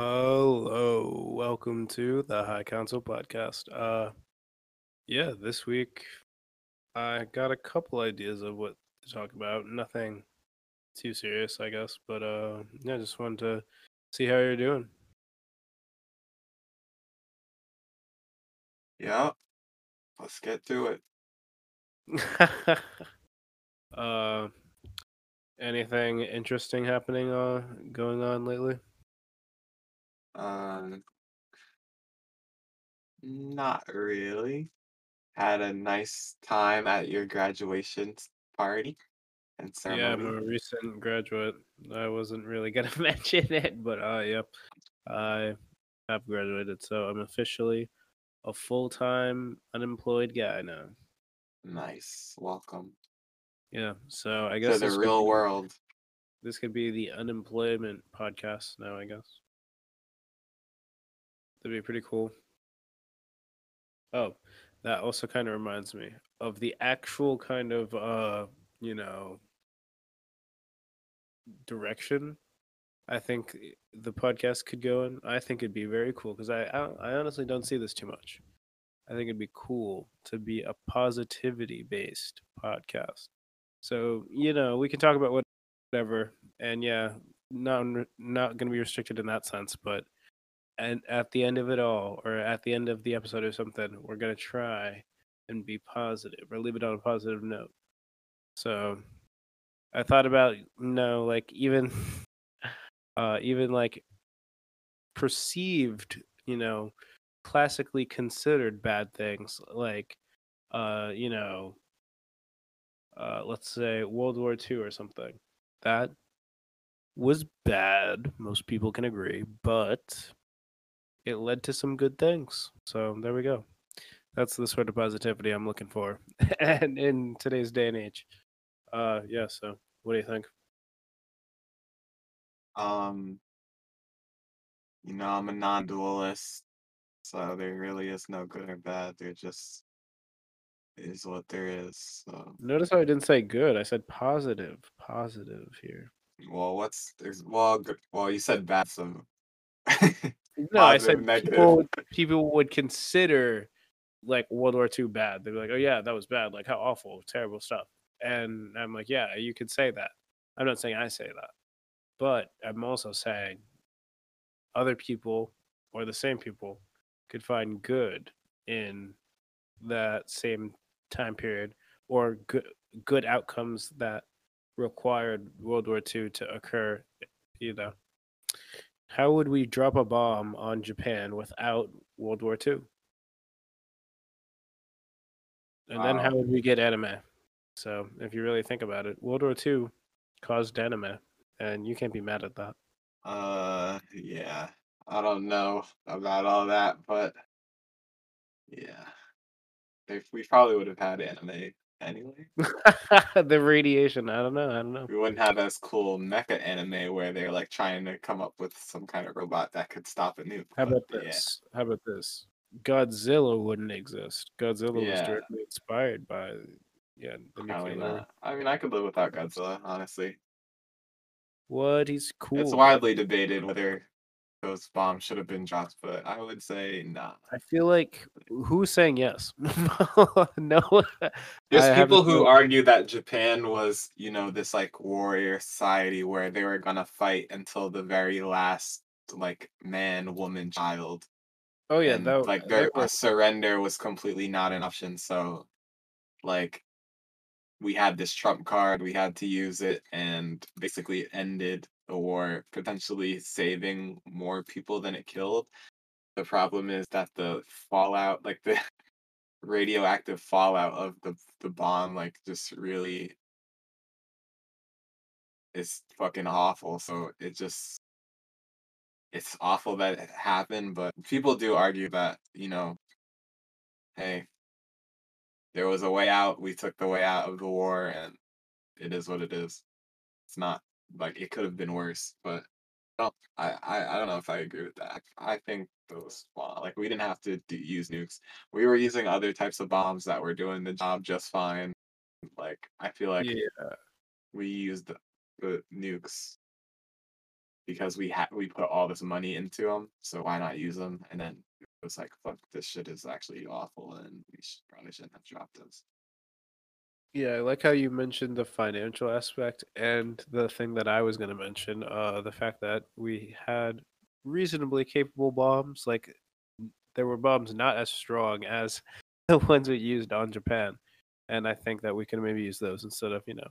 Hello, welcome to the High Council podcast. Uh, yeah, this week I got a couple ideas of what to talk about. Nothing too serious, I guess, but uh, yeah, just wanted to see how you're doing. Yeah, let's get to it. uh, anything interesting happening uh going on lately? Um, not really. Had a nice time at your graduation party and Yeah, I'm a recent graduate. I wasn't really gonna mention it, but uh, yep, I have graduated, so I'm officially a full-time unemployed guy now. Nice. Welcome Yeah, so I to guess the real be world. this could be the unemployment podcast now, I guess. That'd be pretty cool. Oh, that also kind of reminds me of the actual kind of uh, you know, direction I think the podcast could go in. I think it'd be very cool because I, I I honestly don't see this too much. I think it'd be cool to be a positivity based podcast. So you know we can talk about whatever, and yeah, not not going to be restricted in that sense, but and at the end of it all, or at the end of the episode or something, we're gonna try and be positive or leave it on a positive note. So I thought about no, like even uh even like perceived, you know, classically considered bad things like uh, you know, uh let's say World War II or something. That was bad, most people can agree, but it led to some good things. So there we go. That's the sort of positivity I'm looking for. and in today's day and age. Uh yeah, so what do you think? Um, you know, I'm a non-dualist, so there really is no good or bad. There just is what there is. So, Notice how I didn't say good. I said positive. Positive here. well, what's there's well, good, well, you said bad, so No, I said negative. people would, people would consider like World War II bad. They'd be like, "Oh yeah, that was bad. Like how awful, terrible stuff." And I'm like, "Yeah, you could say that." I'm not saying I say that, but I'm also saying other people or the same people could find good in that same time period or good good outcomes that required World War II to occur. You know, how would we drop a bomb on Japan without World War II? And then how would we get anime? So if you really think about it, World War II caused anime, and you can't be mad at that. Uh, yeah. I don't know about all that, but yeah. If we probably would have had anime anyway. the radiation, I don't know, I don't know. We wouldn't have as cool mecha anime where they're like trying to come up with some kind of robot that could stop a nuke. How But about yeah, this? How about this? Godzilla wouldn't exist. Godzilla was directly inspired by yeah, the probably not. Uh, I mean, I could live without Godzilla, honestly. What? He's cool. It's widely debated whether those bombs should have been dropped, but I would say nah. I feel like who's saying yes? no, There's a people who argue that Japan was, you know, this like warrior society where they were gonna fight until the very last like man, woman, child. Oh yeah, And that like their uh, surrender was completely not an option. So like we had this trump card, we had to use it and basically it ended war, potentially saving more people than it killed. The problem is that the fallout, like the radioactive fallout of the the bomb, like just really is fucking awful. So it just it's awful that it happened, but people do argue that, you know, hey, there was a way out, we took the way out of the war and it is what it is. It's not like it could have been worse, but no, I, I, I don't know if I agree with that. I think those like we didn't have to do, use nukes. We were using other types of bombs that were doing the job just fine. Like I feel like Yeah, we used the, the nukes because we had we put all this money into them, so why not use them? And then it was like, fuck, this shit is actually awful, and we should, probably shouldn't have dropped those. Yeah, I like how you mentioned the financial aspect and the thing that I was going to mention, uh, the fact that we had reasonably capable bombs. Like there were bombs not as strong as the ones we used on Japan, and I think that we can maybe use those instead of you know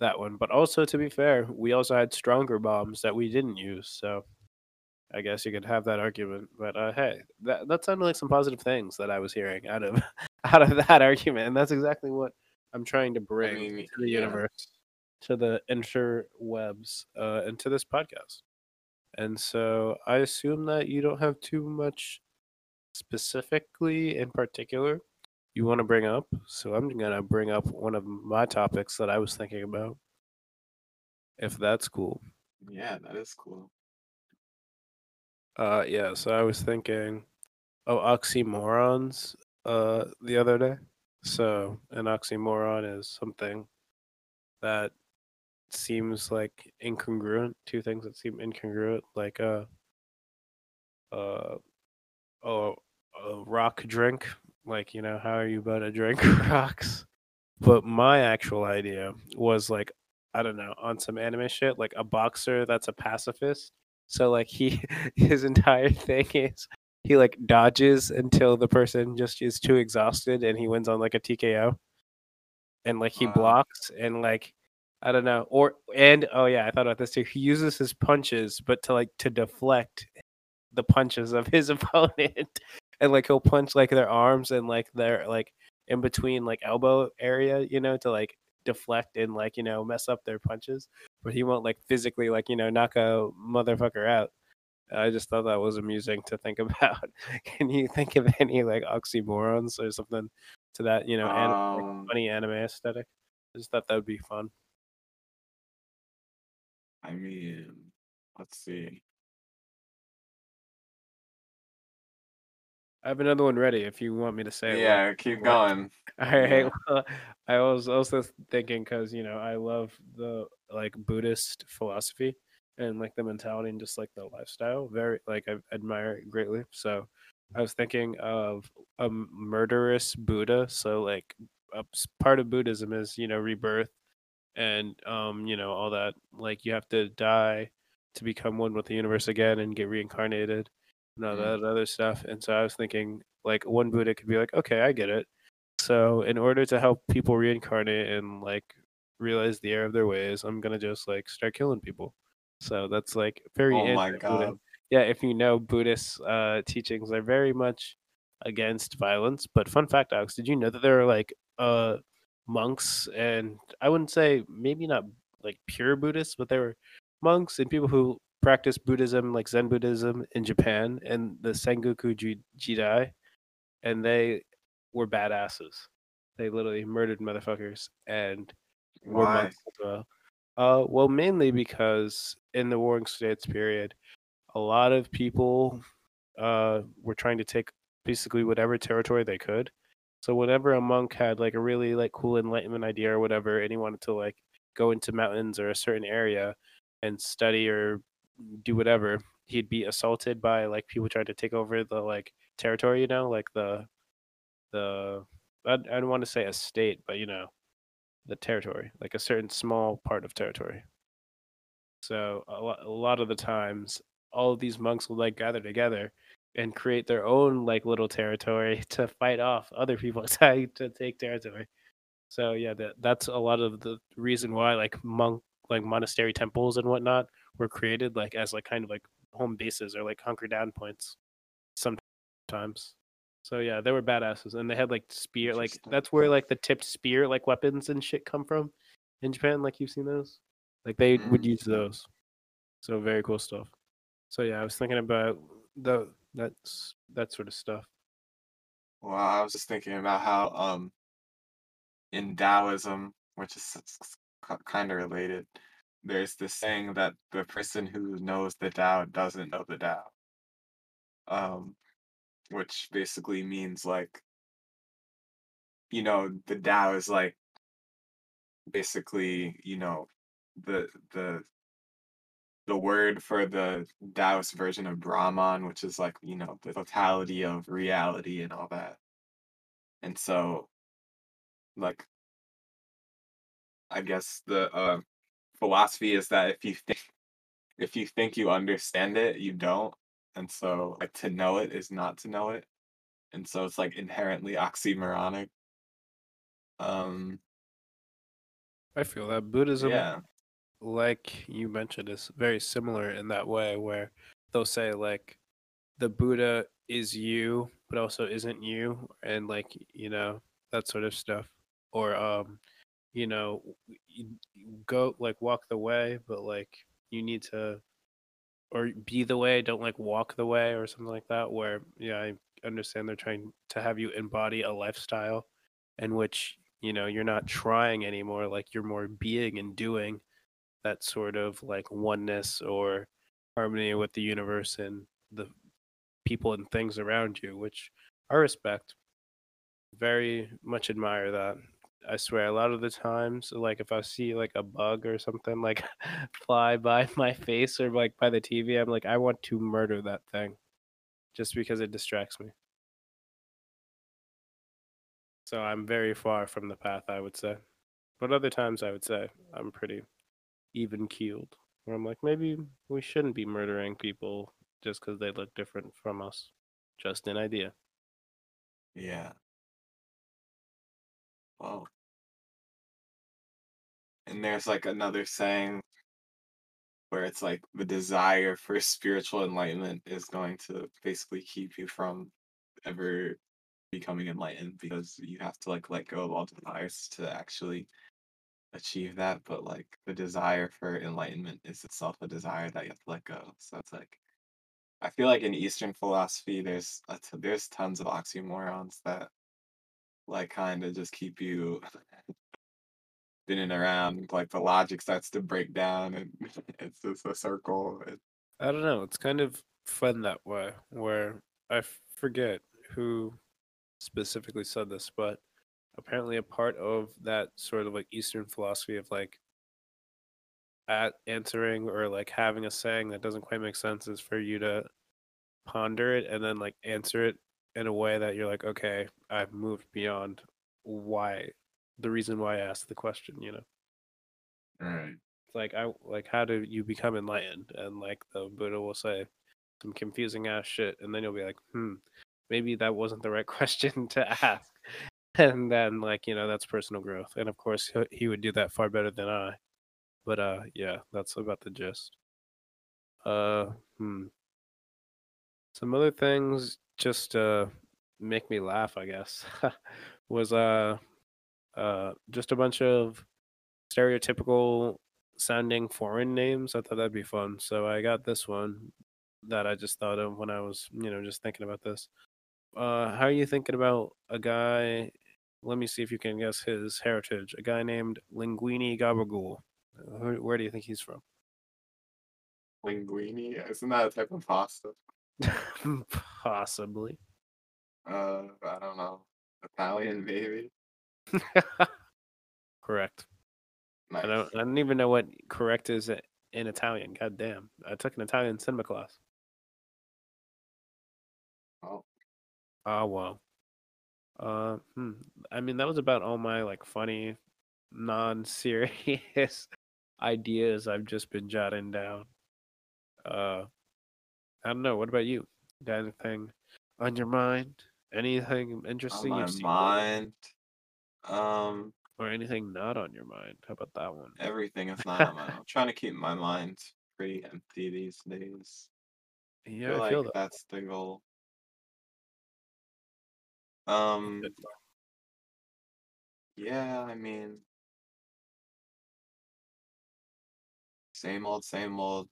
that one. But also, to be fair, we also had stronger bombs that we didn't use, so I guess you could have that argument. But uh, hey, that that sounded like some positive things that I was hearing out of out of that argument, and that's exactly what I'm trying to bring mean, to the yeah. universe, to the interwebs, uh, and to this podcast. And so I assume that you don't have too much specifically in particular you want to bring up. So I'm going to bring up one of my topics that I was thinking about. If that's cool. Yeah, that is cool. Uh yeah, so I was thinking of oxymorons uh the other day. So an oxymoron is something that seems like incongruent. Two things that seem incongruent, like uh uh oh a rock drink. Like, you know, how are you about to drink rocks? But my actual idea was like, I don't know, on some anime shit, like a boxer that's a pacifist. So like he his entire thing is he like dodges until the person just is too exhausted and he wins on like a TKO. And like he Wow. blocks and like I don't know. Or and oh yeah, I thought about this too. He uses his punches but to like to deflect the punches of his opponent. and like he'll punch like their arms and like their like in between like elbow area, you know, to like deflect and like, you know, mess up their punches. But he won't like physically like, you know, knock a motherfucker out. I just thought that was amusing to think about. Can you think of any like oxymorons or something to that, you know, anim- like, Um, funny anime aesthetic? I just thought that would be fun. I mean, let's see. I have another one ready if you want me to say it. Yeah, keep what- going. All right. Yeah. Well, I was also thinking because you know I love the like Buddhist philosophy and like the mentality and just like the lifestyle. Very like I admire it greatly. So I was thinking of a murderous Buddha. So like a part of Buddhism is you know rebirth and um you know all that. Like you have to die to become one with the universe again and get reincarnated and all Mm. that other stuff. And so I was thinking like one Buddha could be like, okay, I get it. So in order to help people reincarnate and like realize the error of their ways, I'm gonna just like start killing people. So that's like very Oh my god. Yeah, if you know Buddhist uh, teachings are very much against violence. But fun fact, Alex, did you know that there are like uh monks and I wouldn't say maybe not like pure Buddhists, but there were monks and people who practice Buddhism, like Zen Buddhism in Japan and the Sengoku Ji- Jidai, and they were badasses. They literally murdered motherfuckers and were Why? monks as well. Uh, well, mainly because in the Warring States period, a lot of people uh, were trying to take basically whatever territory they could. So whenever a monk had like a really like cool enlightenment idea or whatever, and he wanted to like go into mountains or a certain area and study or do whatever, he'd be assaulted by like people trying to take over the like territory, you know, like the the I, I don't want to say a state, but you know, the territory, like a certain small part of territory. So a, lo- a lot of the times, all of these monks will like gather together and create their own like little territory to fight off other people trying to take territory. So yeah, that that's a lot of the reason why like monk like monastery temples and whatnot were created like as like kind of like home bases or like hunker down points sometimes. So yeah, they were badasses and they had like spear like that's where like the tipped spear like weapons and shit come from in Japan. Like you've seen those, like they would Mm. use those. So very cool stuff. So yeah, I was thinking about the that's that sort of stuff. Well, I was just thinking about how um in Taoism, which is kind of related, there's this saying that the person who knows the Tao doesn't know the Tao. Um, which basically means like, you know, the Tao is like basically, you know, the the the word for the Taoist version of Brahman, which is like, you know, the totality of reality and all that. And so, like, I guess the uh, philosophy is that if you think if you think you understand it, you don't. And so, like, to know it is not to know it. And so it's like inherently oxymoronic. Um, I feel that Buddhism, yeah, like you mentioned, is very similar in that way, where they'll say like the Buddha is you, but also isn't you, and like you know that sort of stuff, or um, you know, you go like walk the way, but like you need to or be the way, don't like walk the way or something like that. Where yeah, I understand they're trying to have you embody a lifestyle in which you know you're not trying anymore, like you're more being and doing that sort of like oneness or harmony with the universe and the people and things around you, which I respect. Very much admire that. I swear, a lot of the times, like if I see like a bug or something like fly by my face or like by the TV, I'm like, I want to murder that thing just because it distracts me. So I'm very far from the path, I would say. But other times, I would say I'm pretty even keeled. Where I'm like, maybe we shouldn't be murdering people just because they look different from us. Just an idea. yeah. And there's like another saying where it's like the desire for spiritual enlightenment is going to basically keep you from ever becoming enlightened because you have to like let go of all desires to actually achieve that. But like the desire for enlightenment is itself a desire that you have to let go. So it's like I feel like in Eastern philosophy, there's there's tons of oxymorons that like kind of just keep you spinning around. Like the logic starts to break down, and it's just a circle. I don't know. It's kind of fun that way, where I forget who specifically said this, but apparently a part of that sort of like Eastern philosophy of like at answering or like having a saying that doesn't quite make sense is for you to ponder it and then like answer it in a way that you're like, okay, I've moved beyond why the reason why I asked the question, you know. right. It's like I like how do you become enlightened? And like the Buddha will say some confusing ass shit and then you'll be like, hmm, maybe that wasn't the right question to ask. And then like, you know, that's personal growth. And of course he would do that far better than I. But uh yeah, that's about the gist. Uh hmm. Some other things just uh make me laugh, I guess. was uh uh just a bunch of stereotypical sounding foreign names. I thought that'd be fun. So I got this one that I just thought of when I was, you know, just thinking about this. Uh how are you thinking about a guy let me see if you can guess his heritage. A guy named Linguini Gabagool. Where do you think he's from? Linguini, isn't that a type of pasta? Possibly. Uh, I don't know. Italian, maybe. Correct. I don't. I don't even know what correct is in Italian. God damn! I took an Italian cinema class. Oh, Oh wow. Uh, hmm. I mean, that was about all my like funny, non-serious ideas I've just been jotting down. Uh, I don't know. What about you? Got anything on your mind? Anything interesting? on my mind. Um, or anything not on your mind? How about that one? everything is not on my. Mind. I'm trying to keep my mind pretty empty these days. I Yeah, feel I feel like that. that's the goal. Um, yeah, I mean, same old, same old.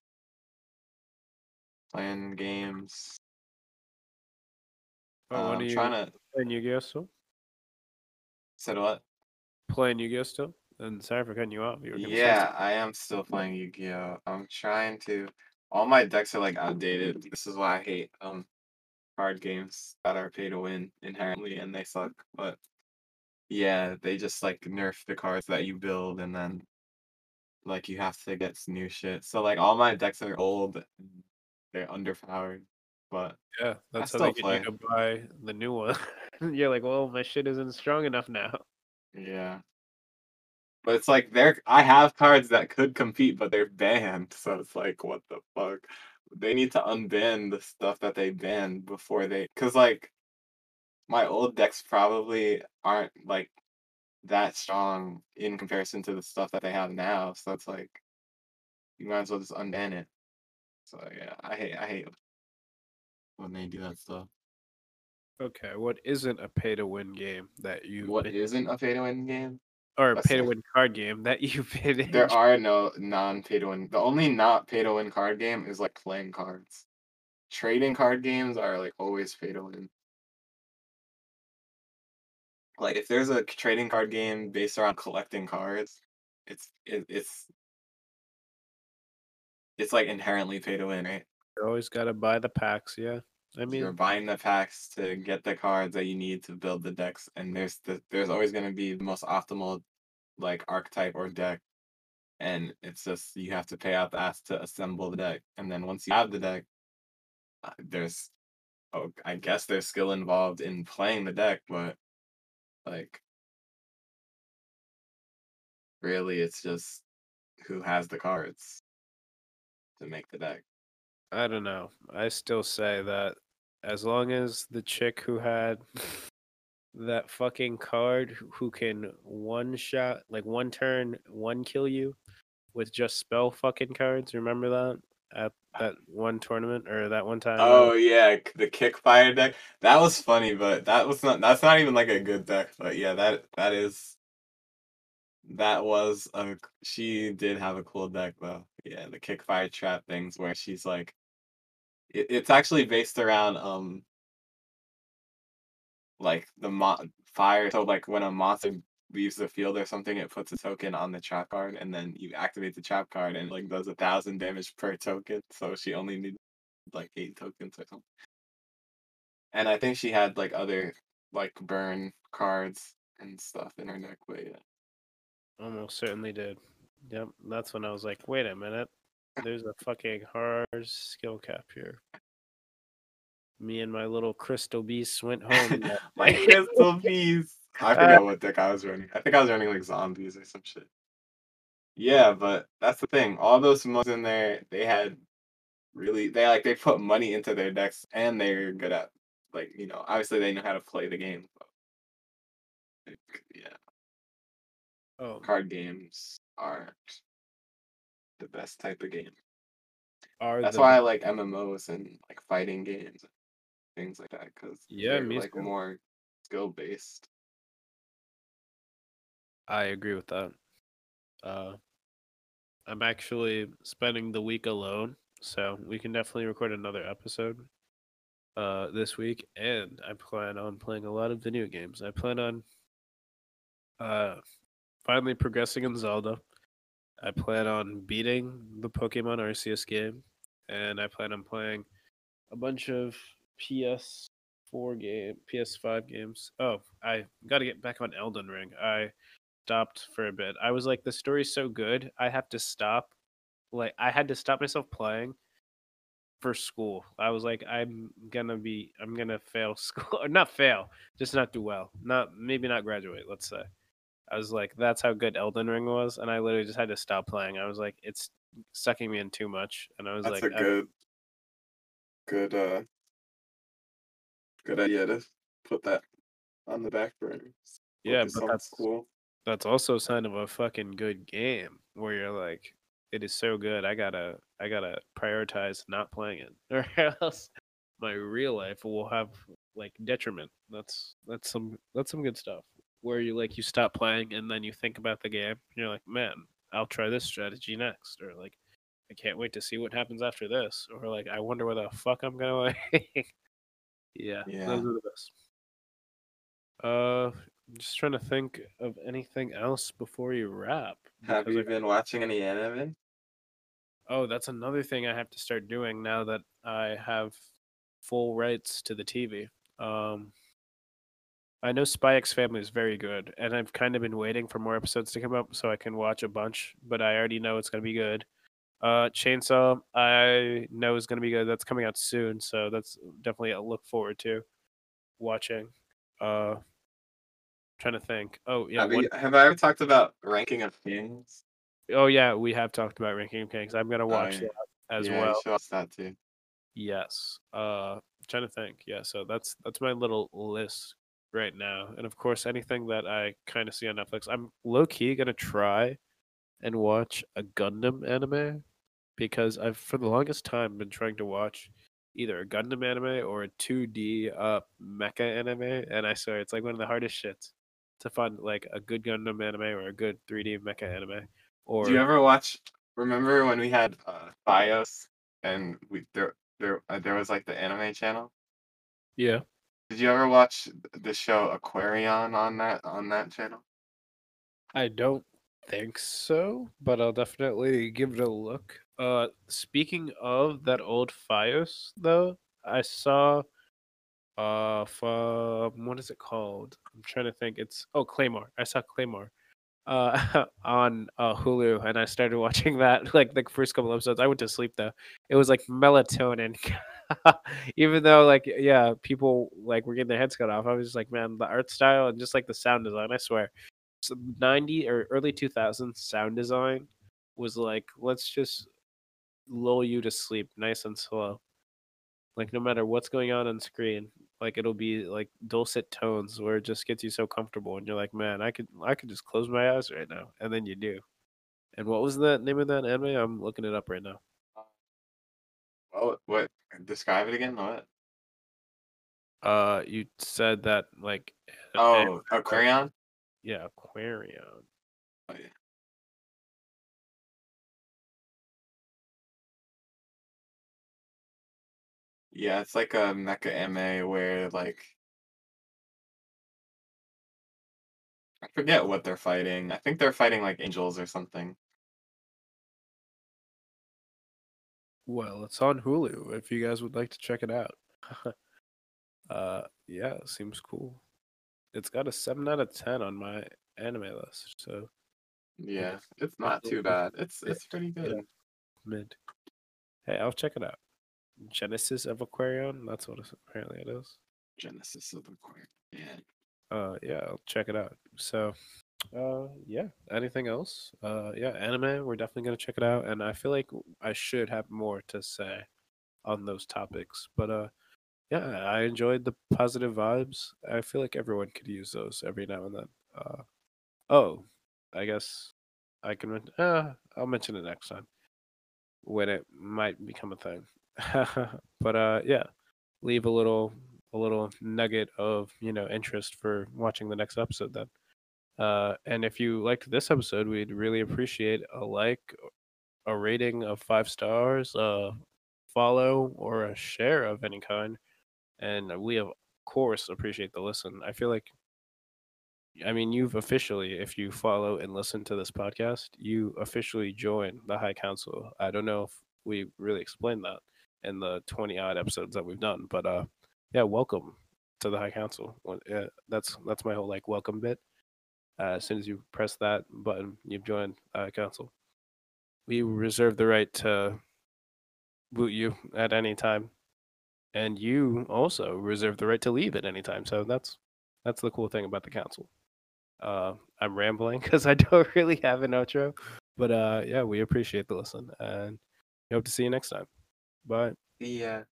Playing games. Oh, Uh, what are you trying to. playing Yu-Gi-Oh still? Said what? Playing Yu-Gi-Oh still? And sorry for cutting you off. You Yeah. I am still playing Yu-Gi-Oh. I'm trying to. All my decks are like outdated. This is why I hate um card games that are pay to win inherently and they suck. But yeah, they just like nerf the cards that you build and then like you have to get new shit. So like all my decks are old, they're underpowered, but Yeah, that's how still they get play. you to buy the new one. You're like, well, my shit isn't strong enough now. yeah. But it's like they're I have cards that could compete, but they're banned. So it's like, what the fuck? They need to unban the stuff that they banned before they, cause like my old decks probably aren't like that strong in comparison to the stuff that they have now. So it's like you might as well just unban it. So yeah, I hate I hate when they do that stuff. Okay, what isn't a pay to win game that you What isn't a pay to win game? or a pay to win card game that you've been There are no non pay to win. The only not pay to win card game is like playing cards. Trading card games are like always pay to win. Like if there's a trading card game based around collecting cards, it's it, it's it's like inherently pay to win, right? You always gotta buy the packs, yeah. I mean, You're buying the packs to get the cards that you need to build the decks, and there's the there's always going to be the most optimal like archetype or deck, and it's just you have to pay out the ass to assemble the deck, and then once you have the deck, uh, there's oh I guess there's skill involved in playing the deck, but like really it's just who has the cards to make the deck. I don't know. I still say that as long as the chick who had that fucking card who- can one shot, like one turn, one kill you with just spell fucking cards, remember that? At that one tournament or that one time? Oh yeah, the kick fire deck. That was funny, but that was not that's not even like a good deck. But yeah, that that is that was a she did have a cool deck though. Yeah, the kick fire trap things where she's like it, it's actually based around um like the mo- fire so like when a monster leaves the field or something it puts a token on the trap card and then you activate the trap card and like does a thousand damage per token so she only needs like eight tokens or something and i think she had like other like burn cards and stuff in her deck but yeah Almost certainly did. Yep, that's when I was like, wait a minute. There's a fucking hard skill cap here. Me and my little crystal beast went home. my crystal beast. i forgot what deck i was running i think i was running like zombies or some shit yeah but that's the thing all those modes in there they had really they like they put money into their decks and they're good at like you know obviously they know how to play the game but, like, yeah oh, card games aren't the best type of game are that's the why i like mmos and like fighting games and things like that because Yeah, me like too. more skill based I agree with that. Uh, I'm actually spending the week alone, so we can definitely record another episode uh, this week. And I plan on playing a lot of video games. I plan on uh, finally progressing in Zelda. I plan on beating the Pokemon Arceus game, and I plan on playing a bunch of PS4 game, PS5 games. Oh, I got to get back on Elden Ring. I stopped for a bit. I was like, the story's so good, I have to stop. Like, I had to stop myself playing for school. I was like, I'm gonna be, I'm gonna fail school, or not fail, just not do well. Not maybe not graduate. Let's say. I was like, that's how good Elden Ring was, and I literally just had to stop playing. I was like, it's sucking me in too much, and I was That's like, a good, good, uh, good idea to put that on the back burner. Yeah, but that's- school. that's also a sign of a fucking good game where you're like it is so good i gotta i gotta prioritize not playing it or else my real life will have like detriment that's that's some that's some good stuff where you like you stop playing and then you think about the game and you're like man i'll try this strategy next or like i can't wait to see what happens after this or like i wonder where the fuck i'm gonna like yeah, Yeah. those are the best uh I'm just trying to think of anything else before you wrap. Have you I- been watching any anime? Oh, that's another thing I have to start doing now that I have full rights to the TV. Um, I know Spy X Family is very good, and I've kind of been waiting for more episodes to come up so I can watch a bunch. But I already know it's gonna be good. Uh, Chainsaw, I know is gonna be good. That's coming out soon, so that's definitely a look forward to watching. Uh, trying to think. Oh yeah, have, you, have I ever talked about ranking of kings? oh yeah, we have talked about Ranking of Kings. I'm gonna watch yeah. that as yeah, well. Should that too. Yes. Uh trying to think. Yeah, so that's that's my little list right now. And of course anything that I kind of see on Netflix. I'm low key to try and watch a Gundam anime because I've for the longest time been trying to watch either a Gundam anime or a 2D uh mecha anime and I swear it's like one of the hardest shits to find like a good Gundam anime or a good 3D mecha anime or Do you ever watch? Remember when we had uh, Fios and we there there uh, there was like the anime channel? yeah. Did you ever watch the show Aquarion on that on that channel? I don't think so, but I'll definitely give it a look. Uh, speaking of that old Fios, though, I saw, uh, from what is it called? I'm trying to think. It's oh Claymore. I saw Claymore, uh, on uh Hulu, and I started watching that like the first couple episodes. I went to sleep though. It was like melatonin. Even though like yeah, people like were getting their heads cut off. I was just like, man, the art style and just like the sound design. I swear, so 90 or early 2000s sound design was like, let's just lull you to sleep, nice and slow. Like no matter what's going on on screen, like it'll be like dulcet tones where it just gets you so comfortable, and you're like, man, I could I could just close my eyes right now, and then you do. And what was the name of that anime? I'm looking it up right now. Oh, what? Describe it again. What? Uh, you said that like, a- Oh, Aquarion. yeah, Aquarium. Oh, yeah. Yeah, it's like a mecha anime where like I forget what they're fighting. I think they're fighting like angels or something. Well, it's on Hulu if you guys would like to check it out. uh, yeah, it seems cool. It's got a seven out of ten on my anime list, so Yeah, it's not too bad. It's it's pretty good. mid. Hey, I'll check it out. Genesis of Aquarion. That's what it's, apparently it is. Genesis of Aquarion. Yeah. Uh, yeah, I'll check it out. So, uh, yeah. Anything else? Uh, yeah, anime. We're definitely gonna check it out, and I feel like I should have more to say on those topics. But uh, yeah, I enjoyed the positive vibes. I feel like everyone could use those every now and then. Uh, oh, I guess I can. Uh, I'll mention it next time when it might become a thing. but uh, yeah, leave a little a little nugget of you know interest for watching the next episode then. Uh, and if you liked this episode, we'd really appreciate a like, a rating of five stars, a follow, or a share of any kind. And we of course appreciate the listen. I feel like, I mean, you've officially, if you follow and listen to this podcast, you officially join the High Council. I don't know if we really explained that in the 20 odd episodes that we've done, but uh, yeah, welcome to the High Council. That's that's my whole like welcome bit. Uh, as soon as you press that button, you've joined uh, council. We reserve the right to boot you at any time, and you also reserve the right to leave at any time. So that's that's the cool thing about the council. Uh, I'm rambling because I don't really have an outro, but uh, yeah, we appreciate the listen, and hope to see you next time. Bye. Yeah.